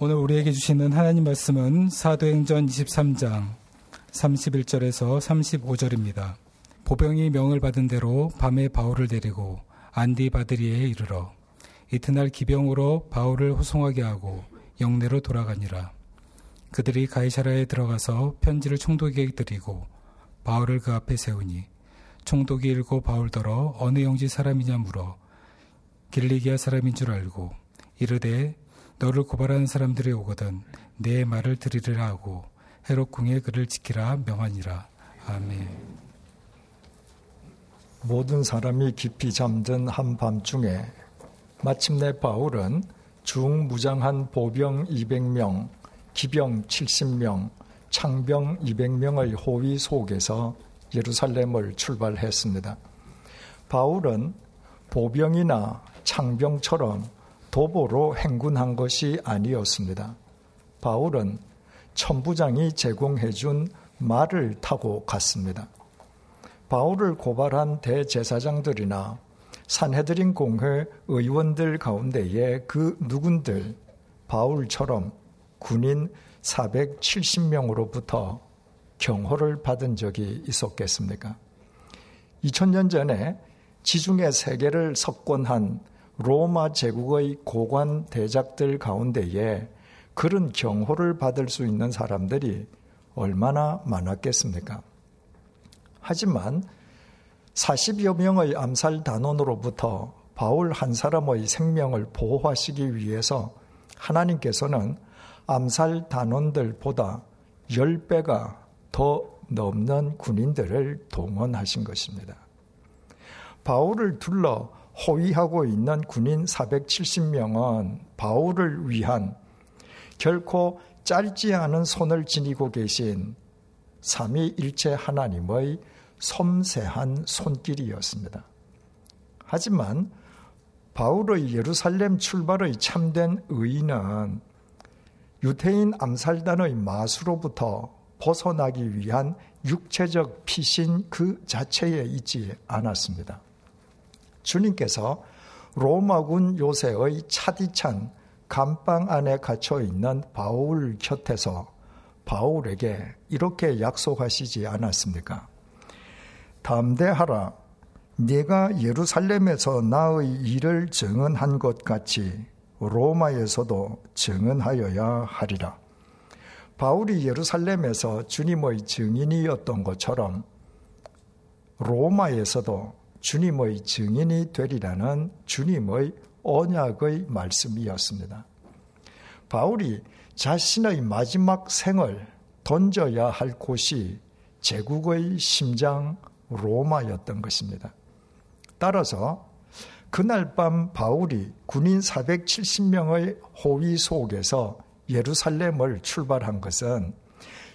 오늘 우리에게 주시는 하나님 말씀은 사도행전 23장 31절에서 35절입니다. 보병이 명을 받은 대로 밤에 바울을 데리고 안디 바드리에 이르러 이튿날 기병으로 바울을 호송하게 하고 영내로 돌아가니라. 그들이 가이사라에 들어가서 편지를 총독에게 드리고 바울을 그 앞에 세우니 총독이 읽고 바울더러 어느 영지 사람이냐 물어 길리기아 사람인 줄 알고 이르되 너를 고발하는 사람들이 오거든 내 말을 들으리라 하고 궁에 그를 지키라 명하니라 아멘. 모든 사람이 깊이 잠든 한밤중에 마침내 바울은 중무장한 보병 200명, 기병 70명, 창병 200명의 호위 속에서 예루살렘을 출발했습니다. 바울은 보병이나 창병처럼 도보로 행군한 것이 아니었습니다. 바울은 천부장이 제공해준 말을 타고 갔습니다. 바울을 고발한 대제사장들이나 산헤드린 공회 의원들 가운데에 그 누군들 바울처럼 군인 470명으로부터 경호를 받은 적이 있었겠습니까? 2000년 전에 지중해 세계를 석권한 로마 제국의 고관 대작들 가운데에 그런 경호를 받을 수 있는 사람들이 얼마나 많았겠습니까? 하지만 40여 명의 암살 단원으로부터 바울 한 사람의 생명을 보호하시기 위해서 하나님께서는 암살 단원들보다 10배가 더 넘는 군인들을 동원하신 것입니다. 바울을 둘러 호위하고 있는 군인 470명은 바울을 위한 결코 짧지 않은 손을 지니고 계신 삼위일체 하나님의 섬세한 손길이었습니다. 하지만 바울의 예루살렘 출발의 참된 의의는 유태인 암살단의 마수로부터 벗어나기 위한 육체적 피신 그 자체에 있지 않았습니다. 주님께서 로마군 요새의 차디찬 감방 안에 갇혀 있는 바울 곁에서 바울에게 이렇게 약속하시지 않았습니까? 담대하라. 네가 예루살렘에서 나의 일을 증언한 것 같이 로마에서도 증언하여야 하리라. 바울이 예루살렘에서 주님의 증인이었던 것처럼 로마에서도 주님의 증인이 되리라는 주님의 언약의 말씀이었습니다. 바울이 자신의 마지막 생을 던져야 할 곳이 제국의 심장 로마였던 것입니다. 따라서 그날 밤 바울이 군인 470명의 호위 속에서 예루살렘을 출발한 것은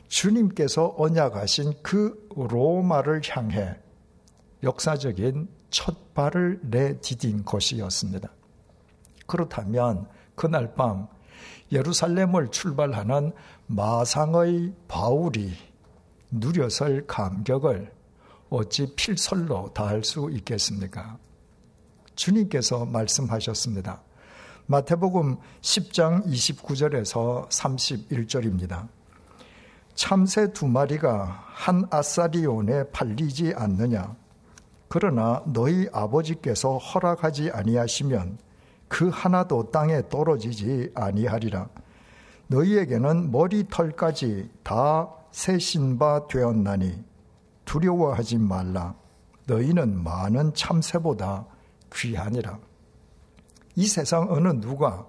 주님께서 언약하신 그 로마를 향해 역사적인 첫 발을 내디딘 것이었습니다. 그렇다면 그날 밤 예루살렘을 출발하는 마상의 바울이 누려설 감격을 어찌 필설로 다할 수 있겠습니까? 주님께서 말씀하셨습니다. 마태복음 10장 29절에서 31절입니다. 참새 두 마리가 한 아사리온에 팔리지 않느냐? 그러나 너희 아버지께서 허락하지 아니하시면 그 하나도 땅에 떨어지지 아니하리라. 너희에게는 머리털까지 다 세신 바 되었나니 두려워하지 말라. 너희는 많은 참새보다 귀하니라. 이 세상 어느 누가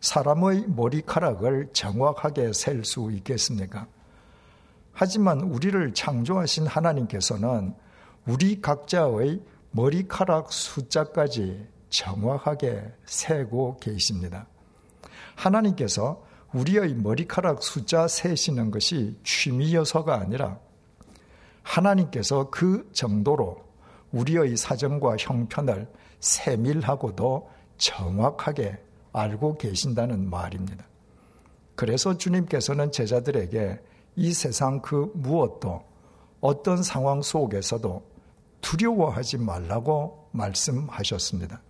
사람의 머리카락을 정확하게 셀 수 있겠습니까? 하지만 우리를 창조하신 하나님께서는 우리 각자의 머리카락 숫자까지 정확하게 세고 계십니다. 하나님께서 우리의 머리카락 숫자 세시는 것이 취미여서가 아니라 하나님께서 그 정도로 우리의 사정과 형편을 세밀하고도 정확하게 알고 계신다는 말입니다. 그래서 주님께서는 제자들에게 이 세상 그 무엇도 어떤 상황 속에서도 두려워하지 말라고 말씀하셨습니다.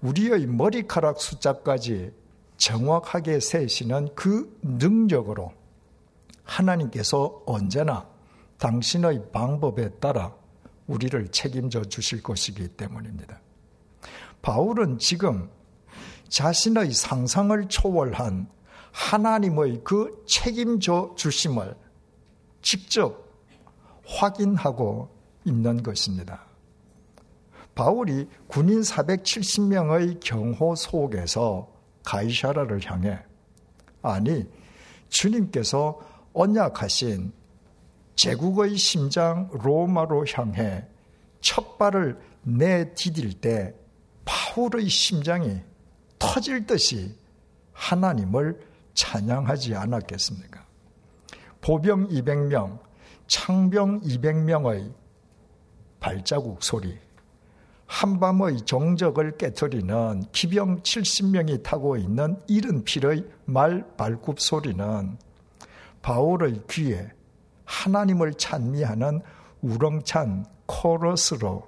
우리의 머리카락 숫자까지 정확하게 세시는 그 능력으로 하나님께서 언제나 당신의 방법에 따라 우리를 책임져 주실 것이기 때문입니다. 바울은 지금 자신의 상상을 초월한 하나님의 그 책임져 주심을 직접 확인하고 있는 것입니다. 바울이 군인 470명의 경호 속에서 가이샤라를 향해 아니 주님께서 언약하신 제국의 심장 로마로 향해 첫 발을 내디딜 때 바울의 심장이 터질 듯이 하나님을 찬양하지 않았겠습니까? 보병 200명, 창병 200명의 발자국 소리, 한밤의 정적을 깨뜨리는 기병 70명이 타고 있는 이른 필의 말 발굽 소리는 바울의 귀에 하나님을 찬미하는 우렁찬 코러스로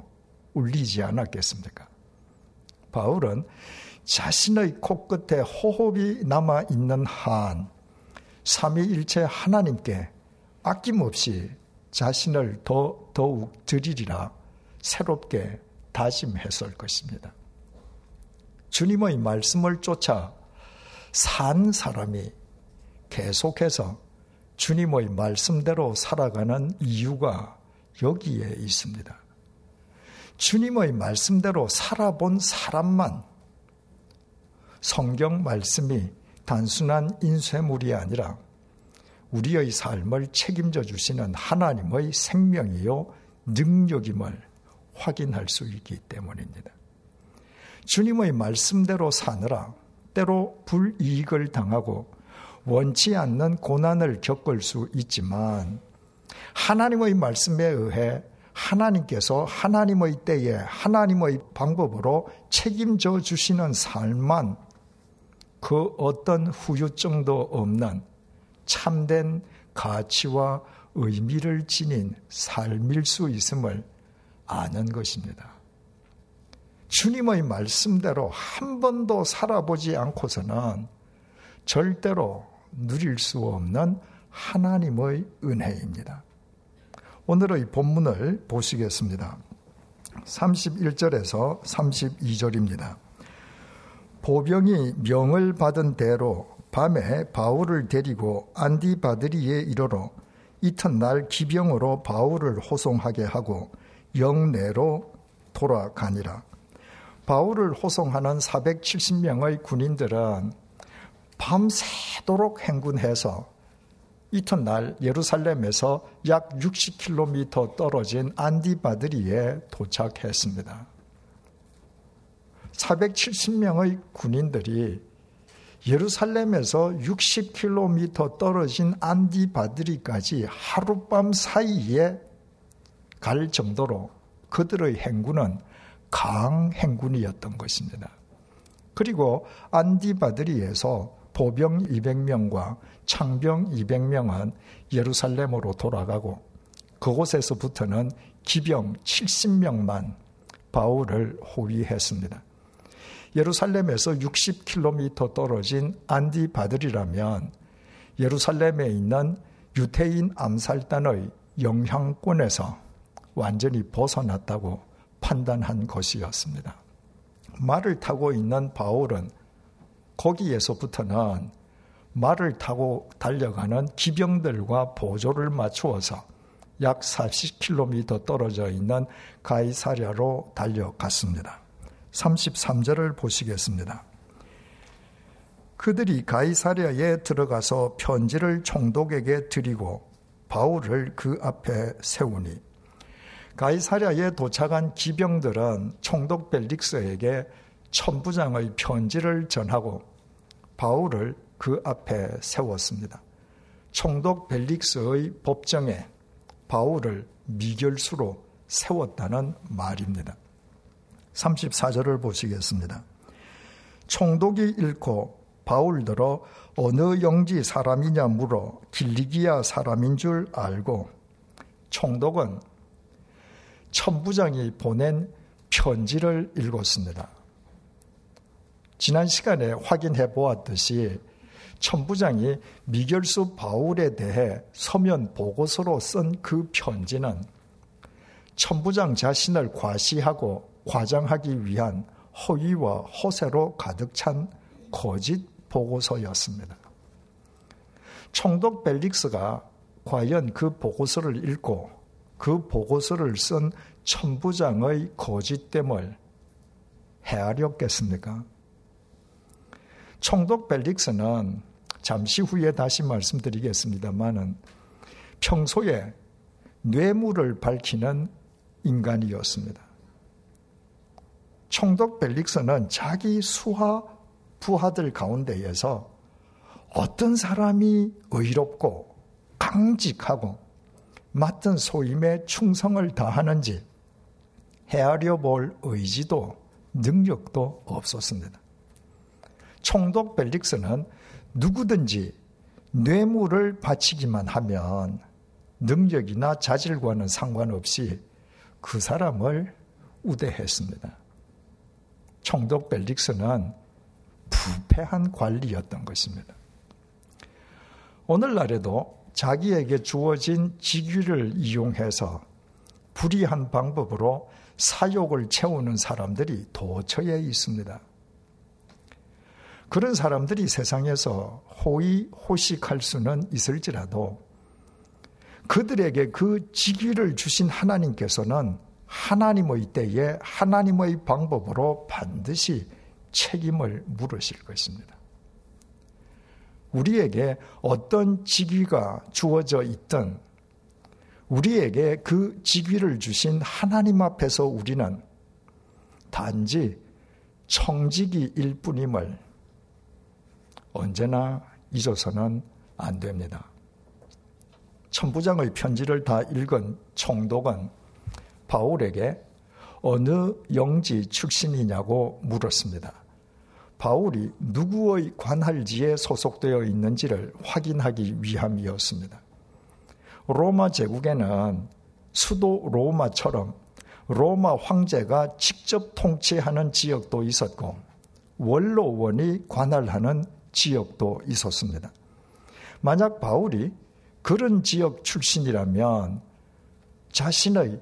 울리지 않았겠습니까? 바울은 자신의 코끝에 호흡이 남아 있는 한 삼위일체 하나님께 아낌없이 자신을 더 더욱 드리리라 새롭게 다짐했을 것입니다. 주님의 말씀을 쫓아 산 사람이 계속해서 주님의 말씀대로 살아가는 이유가 여기에 있습니다. 주님의 말씀대로 살아본 사람만 성경 말씀이 단순한 인쇄물이 아니라 우리의 삶을 책임져 주시는 하나님의 생명이요 능력임을 확인할 수 있기 때문입니다. 주님의 말씀대로 사느라 때로 불이익을 당하고 원치 않는 고난을 겪을 수 있지만 하나님의 말씀에 의해 하나님께서 하나님의 때에 하나님의 방법으로 책임져 주시는 삶만 그 어떤 후유증도 없는 참된 가치와 의미를 지닌 삶일 수 있음을 아는 것입니다. 주님의 말씀대로 한 번도 살아보지 않고서는 절대로 누릴 수 없는 하나님의 은혜입니다. 오늘의 본문을 보시겠습니다. 31절에서 32절입니다. 보병이 명을 받은 대로 밤에 바울을 데리고 안디바드리에 이르러 이튿날 기병으로 바울을 호송하게 하고 영내로 돌아가니라. 바울을 호송하는 470명의 군인들은 밤새도록 행군해서 이튿날 예루살렘에서 약 60km 떨어진 안디바드리에 도착했습니다. 470명의 군인들이 예루살렘에서 60km 떨어진 안디바드리까지 하룻밤 사이에 갈 정도로 그들의 행군은 강행군이었던 것입니다. 그리고 안디바드리에서 보병 200명과 창병 200명은 예루살렘으로 돌아가고 그곳에서부터는 기병 70명만 바울을 호위했습니다. 예루살렘에서 60km 떨어진 안디바들이라면 예루살렘에 있는 유태인 암살단의 영향권에서 완전히 벗어났다고 판단한 것이었습니다. 말을 타고 있는 바울은 거기에서부터는 말을 타고 달려가는 기병들과 보조를 맞추어서 약 40km 떨어져 있는 가이사랴로 달려갔습니다. 33절을 보시겠습니다. 그들이 가이사랴에 들어가서 편지를 총독에게 드리고 바울을 그 앞에 세우니 가이사랴에 도착한 기병들은 총독 벨릭스에게 천부장의 편지를 전하고 바울을 그 앞에 세웠습니다. 총독 벨릭스의 법정에 바울을 미결수로 세웠다는 말입니다. 34절을 보시겠습니다. 총독이 읽고 바울들어 어느 영지 사람이냐 물어 길리기아 사람인 줄 알고 총독은 천부장이 보낸 편지를 읽었습니다. 지난 시간에 확인해 보았듯이 천부장이 미결수 바울에 대해 서면 보고서로 쓴 그 편지는 천부장 자신을 과시하고 과장하기 위한 허위와 허세로 가득 찬 거짓 보고서였습니다. 총독 벨릭스가 과연 그 보고서를 읽고 그 보고서를 쓴 천부장의 거짓됨을 헤아렸겠습니까? 총독 벨릭스는 잠시 후에 다시 말씀드리겠습니다만은 평소에 뇌물을 밝히는 인간이었습니다. 총독 벨릭스는 자기 수하 부하들 가운데에서 어떤 사람이 의롭고 강직하고 맡은 소임에 충성을 다하는지 헤아려 볼 의지도 능력도 없었습니다. 총독 벨릭스는 누구든지 뇌물을 바치기만 하면 능력이나 자질과는 상관없이 그 사람을 우대했습니다. 총독 벨릭스는 부패한 관리였던 것입니다. 오늘날에도 자기에게 주어진 직위를 이용해서 불의한 방법으로 사욕을 채우는 사람들이 도처에 있습니다. 그런 사람들이 세상에서 호의 호식할 수는 있을지라도 그들에게 그 직위를 주신 하나님께서는 하나님의 때에 하나님의 방법으로 반드시 책임을 물으실 것입니다. 우리에게 어떤 직위가 주어져 있든 우리에게 그 직위를 주신 하나님 앞에서 우리는 단지 청지기일 뿐임을 언제나 잊어서는 안 됩니다. 천부장의 편지를 다 읽은 총독은 바울에게 어느 영지 출신이냐고 물었습니다. 바울이 누구의 관할지에 소속되어 있는지를 확인하기 위함이었습니다. 로마 제국에는 수도 로마처럼 로마 황제가 직접 통치하는 지역도 있었고 원로원이 관할하는 지역도 있었습니다. 만약 바울이 그런 지역 출신이라면 자신의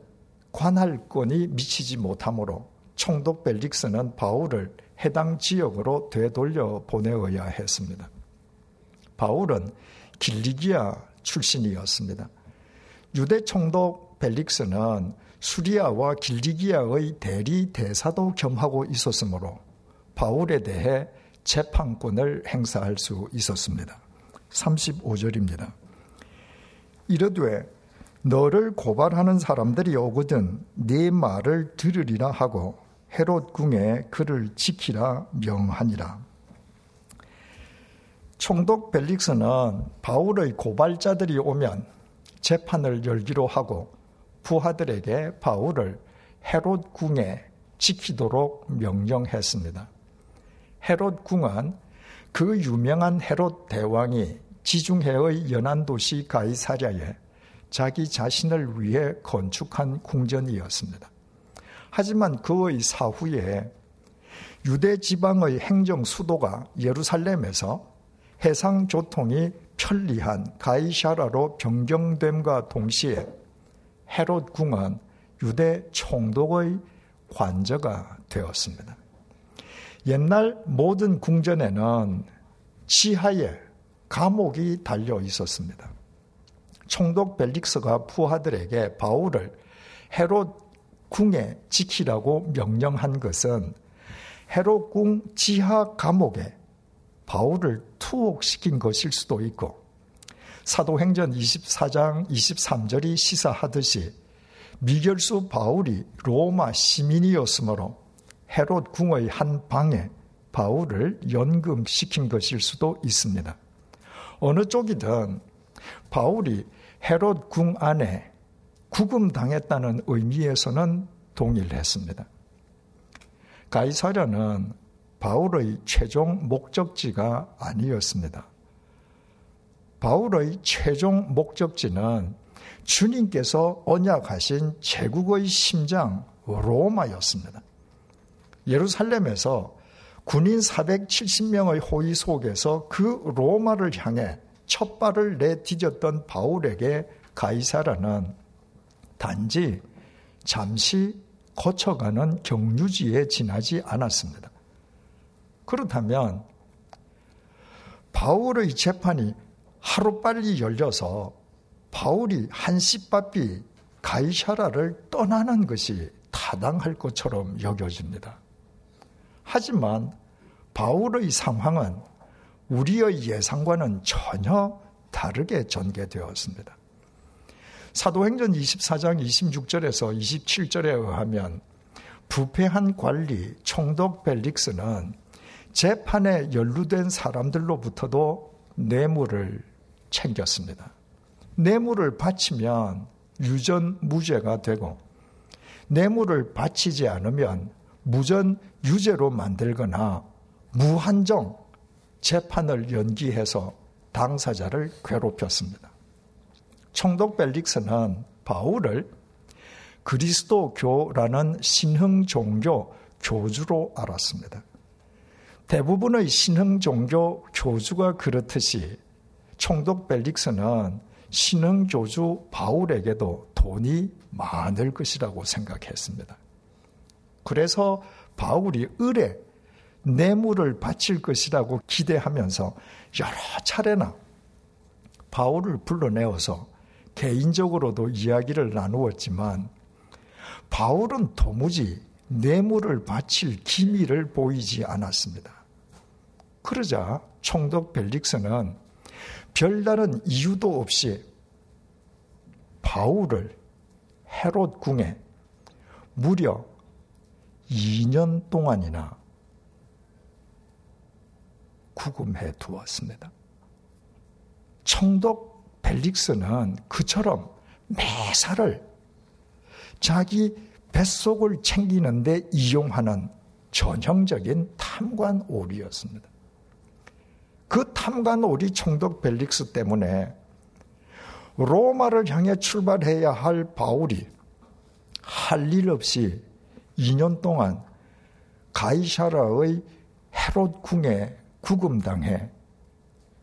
관할권이 미치지 못하므로 총독 벨릭스는 바울을 해당 지역으로 되돌려 보내어야 했습니다. 바울은 길리기아 출신이었습니다. 유대 총독 벨릭스는 수리아와 길리기아의 대리 대사도 겸하고 있었으므로 바울에 대해 재판권을 행사할 수 있었습니다. 35절입니다. 이르되 너를 고발하는 사람들이 오거든 네 말을 들으리라 하고 헤롯 궁에 그를 지키라 명하니라. 총독 벨릭스는 바울의 고발자들이 오면 재판을 열기로 하고 부하들에게 바울을 헤롯 궁에 지키도록 명령했습니다. 헤롯 궁은 그 유명한 헤롯 대왕이 지중해의 연안 도시 가이사랴에 자기 자신을 위해 건축한 궁전이었습니다. 하지만 그의 사후에 유대 지방의 행정 수도가 예루살렘에서 해상 교통이 편리한 가이샤라로 변경됨과 동시에 헤롯 궁은 유대 총독의 관저가 되었습니다. 옛날 모든 궁전에는 지하에 감옥이 달려 있었습니다. 총독 벨릭스가 부하들에게 바울을 헤롯 궁에 지키라고 명령한 것은 헤롯 궁 지하 감옥에 바울을 투옥시킨 것일 수도 있고 사도행전 24장 23절이 시사하듯이 미결수 바울이 로마 시민이었으므로 헤롯 궁의 한 방에 바울을 연금시킨 것일 수도 있습니다. 어느 쪽이든 바울이 헤롯 궁 안에 구금당했다는 의미에서는 동일했습니다. 가이사랴는 바울의 최종 목적지가 아니었습니다. 바울의 최종 목적지는 주님께서 언약하신 제국의 심장 로마였습니다. 예루살렘에서 군인 470명의 호위 속에서 그 로마를 향해 첫 발을 내디뎠던 바울에게 가이사라는 단지 잠시 거쳐가는 경유지에 지나지 않았습니다. 그렇다면 바울의 재판이 하루빨리 열려서 바울이 한시바삐 가이샤라를 떠나는 것이 타당할 것처럼 여겨집니다. 하지만 바울의 상황은 우리의 예상과는 전혀 다르게 전개되었습니다. 사도행전 24장 26절에서 27절에 의하면 부패한 관리 총독 벨릭스는 재판에 연루된 사람들로부터도 뇌물을 챙겼습니다. 뇌물을 바치면 유전 무죄가 되고 뇌물을 바치지 않으면 무전 유죄로 만들거나 무한정 재판을 연기해서 당사자를 괴롭혔습니다. 총독 벨릭스는 바울을 그리스도교라는 신흥 종교 교주로 알았습니다. 대부분의 신흥 종교 교주가 그렇듯이 총독 벨릭스는 신흥 교주 바울에게도 돈이 많을 것이라고 생각했습니다. 그래서 바울이 을에 뇌물을 바칠 것이라고 기대하면서 여러 차례나 바울을 불러내어서 개인적으로도 이야기를 나누었지만 바울은 도무지 뇌물을 바칠 기미를 보이지 않았습니다. 그러자 총독 벨릭스는 별다른 이유도 없이 바울을 헤롯 궁에 무려 2년 동안이나 구금해 두었습니다. 총독 벨릭스는 그처럼 매사를 자기 뱃속을 챙기는데 이용하는 전형적인 탐관 오리였습니다. 그 탐관 오리 총독 벨릭스 때문에 로마를 향해 출발해야 할 바울이 할 일 없이 2년 동안 가이샤라의 헤롯 궁에 구금당해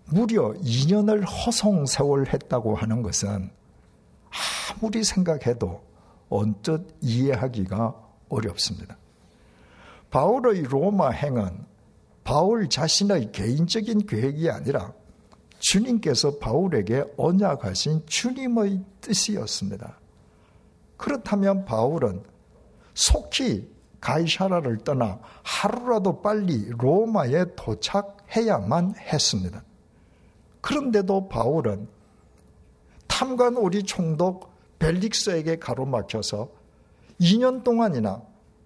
무려 2년을 허송세월했다고 하는 것은 아무리 생각해도 언뜻 이해하기가 어렵습니다. 바울의 로마 행은 바울 자신의 개인적인 계획이 아니라 주님께서 바울에게 언약하신 주님의 뜻이었습니다. 그렇다면 바울은 속히 가이샤라를 떠나 하루라도 빨리 로마에 도착해야만 했습니다. 그런데도 바울은 탐관 오리 총독 벨릭스에게 가로막혀서 2년 동안이나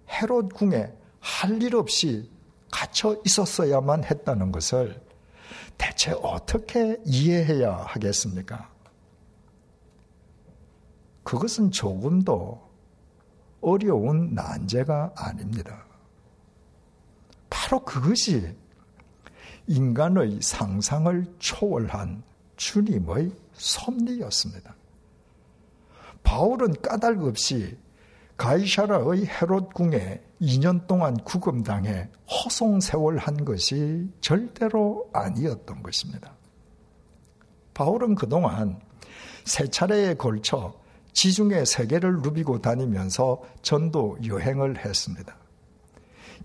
헤롯 궁에 할 일 없이 갇혀 있었어야만 했다는 것을 대체 어떻게 이해해야 하겠습니까? 그것은 조금도 어려운 난제가 아닙니다. 바로 그것이 인간의 상상을 초월한 주님의 섭리였습니다. 바울은 까닭 없이 가이샤라의 헤롯 궁에 2년 동안 구금당해 허송세월한 것이 절대로 아니었던 것입니다. 바울은 그동안 세 차례에 걸쳐 지중해 세계를 누비고 다니면서 전도 여행을 했습니다.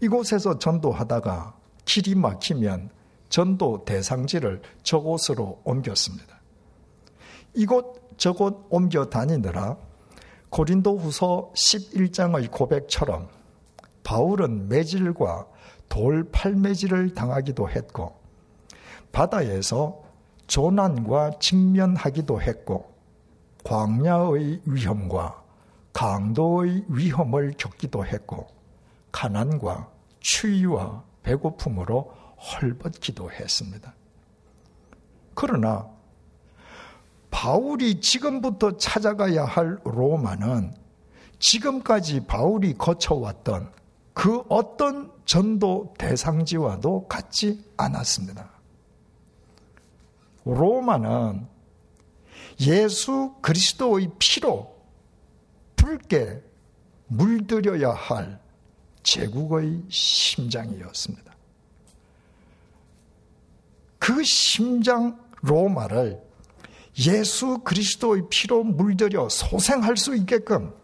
이곳에서 전도하다가 길이 막히면 전도 대상지를 저곳으로 옮겼습니다. 이곳 저곳 옮겨 다니느라 고린도 후서 11장의 고백처럼 바울은 매질과 돌 팔매질을 당하기도 했고 바다에서 조난과 직면하기도 했고 광야의 위험과 강도의 위험을 겪기도 했고 가난과 추위와 배고픔으로 헐벗기도 했습니다. 그러나 바울이 지금부터 찾아가야 할 로마는 지금까지 바울이 거쳐왔던 그 어떤 전도 대상지와도 같지 않았습니다. 로마는 예수 그리스도의 피로 붉게 물들여야 할 제국의 심장이었습니다. 그 심장 로마를 예수 그리스도의 피로 물들여 소생할 수 있게끔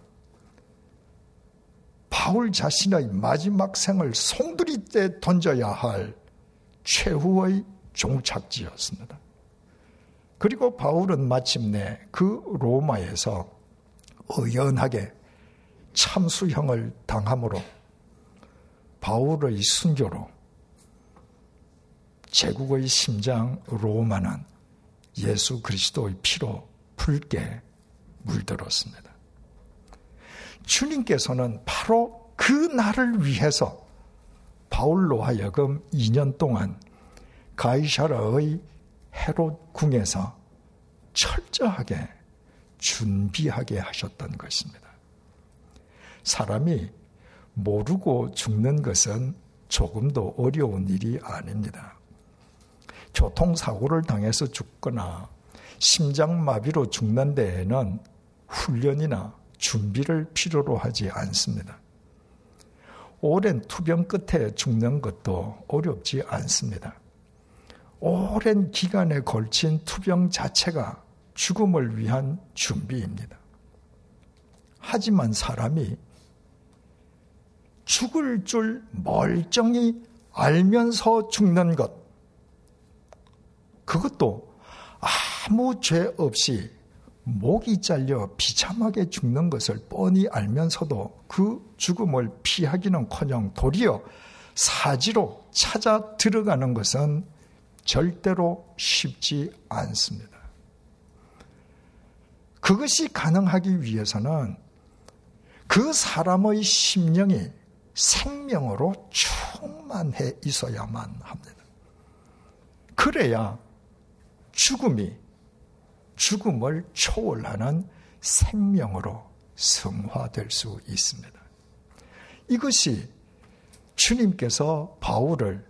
바울 자신의 마지막 생을 송두리 때 던져야 할 최후의 종착지였습니다. 그리고 바울은 마침내 그 로마에서 의연하게 참수형을 당함으로 바울의 순교로 제국의 심장 로마는 예수 그리스도의 피로 붉게 물들었습니다. 주님께서는 바로 그 날을 위해서 바울로 하여금 2년 동안 가이샤라의 헤롯 궁에서 철저하게 준비하게 하셨던 것입니다. 사람이 모르고 죽는 것은 조금도 어려운 일이 아닙니다. 교통사고를 당해서 죽거나 심장마비로 죽는 데에는 훈련이나 준비를 필요로 하지 않습니다. 오랜 투병 끝에 죽는 것도 어렵지 않습니다. 오랜 기간에 걸친 투병 자체가 죽음을 위한 준비입니다. 하지만 사람이 죽을 줄 멀쩡히 알면서 죽는 것, 그것도 아무 죄 없이 목이 잘려 비참하게 죽는 것을 뻔히 알면서도 그 죽음을 피하기는 커녕 도리어 사지로 찾아 들어가는 것은 절대로 쉽지 않습니다. 그것이 가능하기 위해서는 그 사람의 심령이 생명으로 충만해 있어야만 합니다. 그래야 죽음이 죽음을 초월하는 생명으로 성화될 수 있습니다. 이것이 주님께서 바울을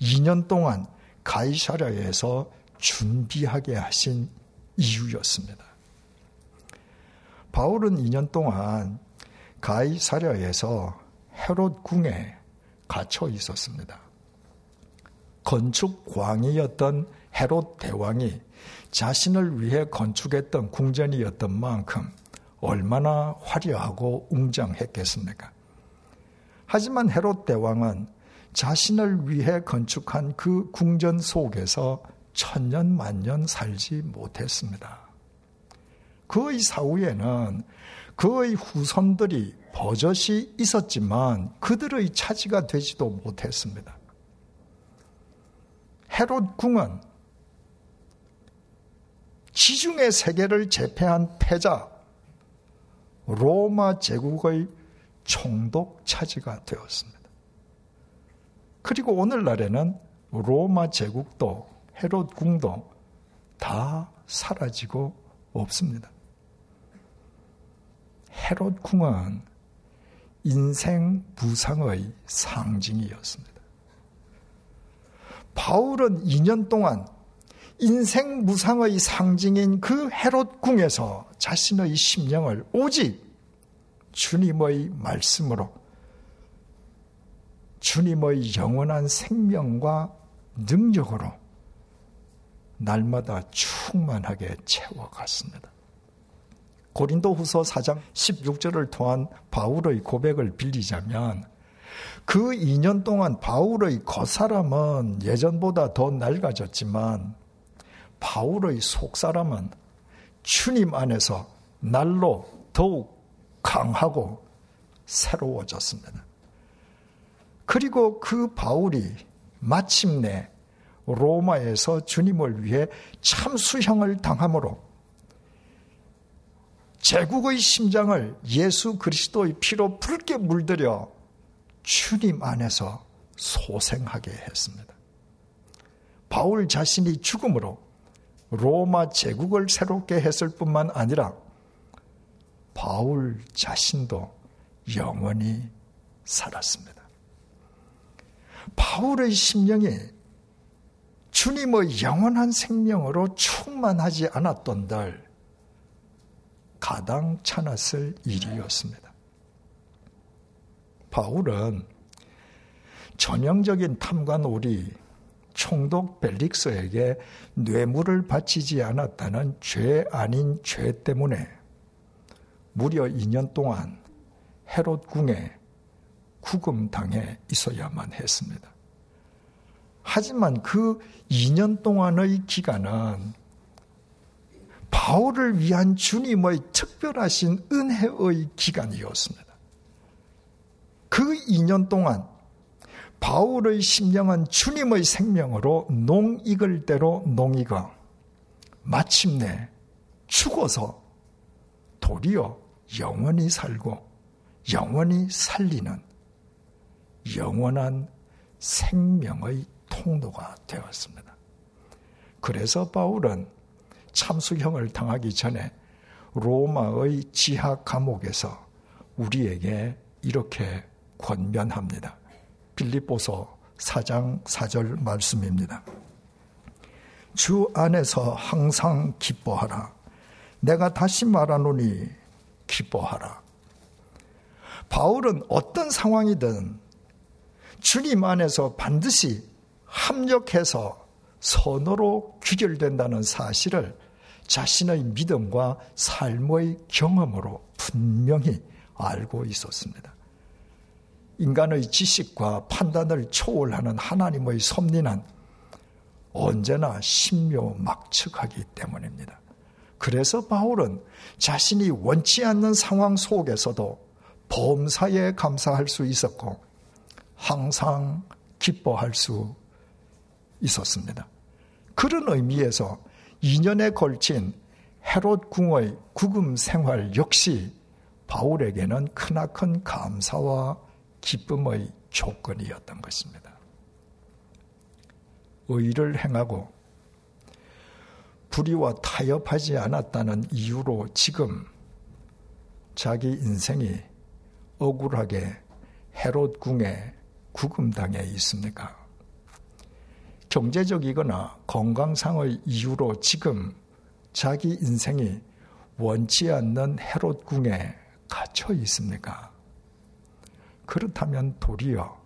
2년 동안 가이사랴에서 준비하게 하신 이유였습니다. 바울은 2년 동안 가이사랴에서 헤롯 궁에 갇혀 있었습니다. 건축 광이었던 헤롯 대왕이 자신을 위해 건축했던 궁전이었던 만큼 얼마나 화려하고 웅장했겠습니까? 하지만 헤롯 대왕은 자신을 위해 건축한 그 궁전 속에서 천년 만년 살지 못했습니다. 그의 사후에는 그의 후손들이 버젓이 있었지만 그들의 차지가 되지도 못했습니다. 헤롯 궁은 지중해 세계를 제패한 패자 로마 제국의 총독 차지가 되었습니다. 그리고 오늘날에는 로마 제국도 헤롯 궁도 다 사라지고 없습니다. 헤롯 궁은 인생 부상의 상징이었습니다. 바울은 2년 동안 인생 무상의 상징인 그 헤롯 궁에서 자신의 심령을 오직 주님의 말씀으로 주님의 영원한 생명과 능력으로 날마다 충만하게 채워갔습니다. 고린도 후서 4장 16절을 통한 바울의 고백을 빌리자면 그 2년 동안 바울의 겉사람은 예전보다 더 낡아졌지만 바울의 속사람은 주님 안에서 날로 더욱 강하고 새로워졌습니다. 그리고 그 바울이 마침내 로마에서 주님을 위해 참수형을 당함으로 제국의 심장을 예수 그리스도의 피로 붉게 물들여 주님 안에서 소생하게 했습니다. 바울 자신이 죽음으로 로마 제국을 새롭게 했을 뿐만 아니라 바울 자신도 영원히 살았습니다. 바울의 심령이 주님의 영원한 생명으로 충만하지 않았던들 가당 차났을 일이었습니다. 바울은 전형적인 탐관오리 총독 벨릭스에게 뇌물을 바치지 않았다는 죄 아닌 죄 때문에 무려 2년 동안 헤롯 궁에 구금당해 있어야만 했습니다. 하지만 그 2년 동안의 기간은 바울을 위한 주님의 특별하신 은혜의 기간이었습니다. 그 2년 동안 바울의 심령은 주님의 생명으로 농익을 대로 농익어 마침내 죽어서 도리어 영원히 살고 영원히 살리는 영원한 생명의 통로가 되었습니다. 그래서 바울은 참수형을 당하기 전에 로마의 지하 감옥에서 우리에게 이렇게 권면합니다. 빌립보서 4장 4절 말씀입니다. 주 안에서 항상 기뻐하라. 내가 다시 말하노니 기뻐하라. 바울은 어떤 상황이든 주님 안에서 반드시 합력해서 선으로 귀결된다는 사실을 자신의 믿음과 삶의 경험으로 분명히 알고 있었습니다. 인간의 지식과 판단을 초월하는 하나님의 섭리는 언제나 신묘막측하기 때문입니다. 그래서 바울은 자신이 원치 않는 상황 속에서도 범사에 감사할 수 있었고 항상 기뻐할 수 있었습니다. 그런 의미에서 2년에 걸친 헤롯 궁의 구금 생활 역시 바울에게는 크나큰 감사와 기쁨의 조건이었던 것입니다. 의를 행하고 불의와 타협하지 않았다는 이유로 지금 자기 인생이 억울하게 헤롯 궁에 구금당해 있습니까? 경제적이거나 건강상의 이유로 지금 자기 인생이 원치 않는 헤롯 궁에 갇혀 있습니까? 그렇다면 도리어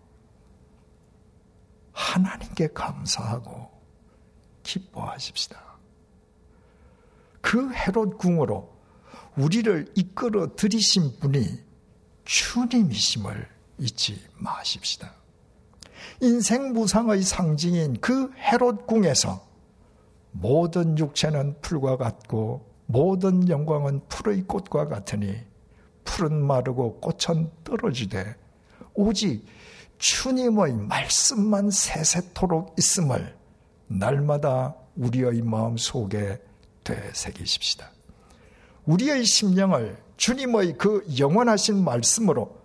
하나님께 감사하고 기뻐하십시다. 그 헤롯 궁으로 우리를 이끌어 들이신 분이 주님이심을 잊지 마십시다. 인생 무상의 상징인 그 헤롯 궁에서 모든 육체는 풀과 같고 모든 영광은 풀의 꽃과 같으니 풀은 마르고 꽃은 떨어지되 오직 주님의 말씀만 세세토록 있음을 날마다 우리의 마음 속에 되새기십시다. 우리의 심령을 주님의 그 영원하신 말씀으로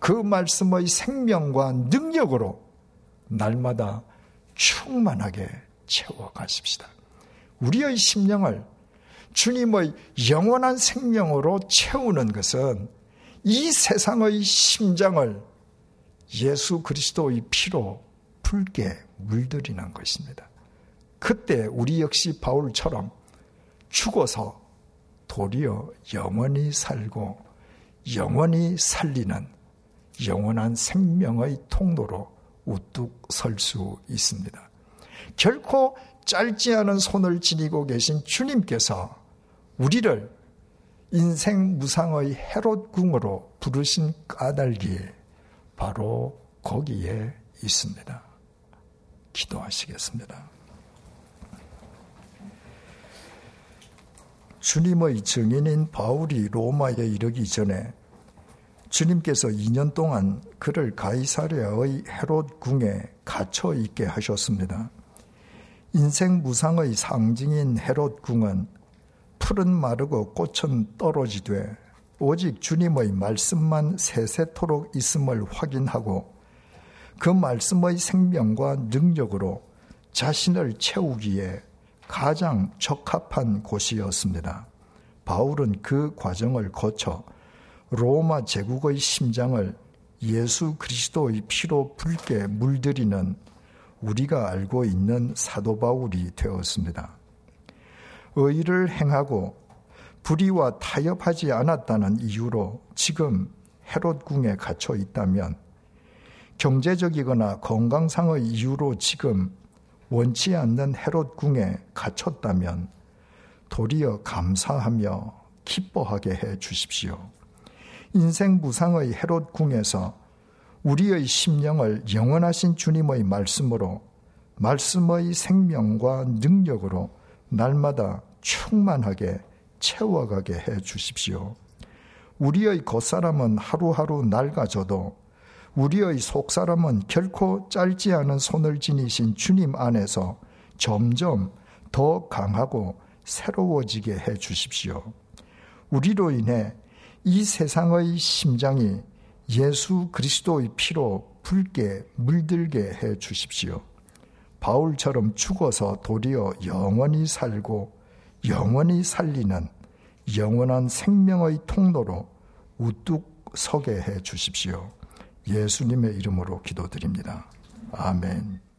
그 말씀의 생명과 능력으로 날마다 충만하게 채워가십시다. 우리의 심령을 주님의 영원한 생명으로 채우는 것은 이 세상의 심장을 예수 그리스도의 피로 붉게 물들이는 것입니다. 그때 우리 역시 바울처럼 죽어서 도리어 영원히 살고 영원히 살리는 영원한 생명의 통로로 우뚝 설 수 있습니다. 결코 짧지 않은 손을 지니고 계신 주님께서 우리를 인생 무상의 헤롯 궁으로 부르신 까닭이 바로 거기에 있습니다. 기도하시겠습니다. 주님의 증인인 바울이 로마에 이르기 전에 주님께서 2년 동안 그를 가이사랴의 헤롯 궁에 갇혀 있게 하셨습니다. 인생 무상의 상징인 헤롯 궁은 풀은 마르고 꽃은 떨어지되 오직 주님의 말씀만 세세토록 있음을 확인하고 그 말씀의 생명과 능력으로 자신을 채우기에 가장 적합한 곳이었습니다. 바울은 그 과정을 거쳐 로마 제국의 심장을 예수 그리스도의 피로 붉게 물들이는 우리가 알고 있는 사도 바울이 되었습니다. 의를 행하고 불의와 타협하지 않았다는 이유로 지금 헤롯 궁에 갇혀 있다면 경제적이거나 건강상의 이유로 지금 원치 않는 헤롯 궁에 갇혔다면 도리어 감사하며 기뻐하게 해 주십시오. 인생 무상의 헤롯 궁에서 우리의 심령을 영원하신 주님의 말씀으로 말씀의 생명과 능력으로 날마다 충만하게 채워가게 해 주십시오. 우리의 겉사람은 하루하루 낡아져도 우리의 속사람은 결코 짧지 않은 손을 지니신 주님 안에서 점점 더 강하고 새로워지게 해 주십시오. 우리로 인해 이 세상의 심장이 예수 그리스도의 피로 붉게 물들게 해 주십시오. 바울처럼 죽어서 도리어 영원히 살고 영원히 살리는 영원한 생명의 통로로 우뚝 서게 해 주십시오. 예수님의 이름으로 기도드립니다. 아멘.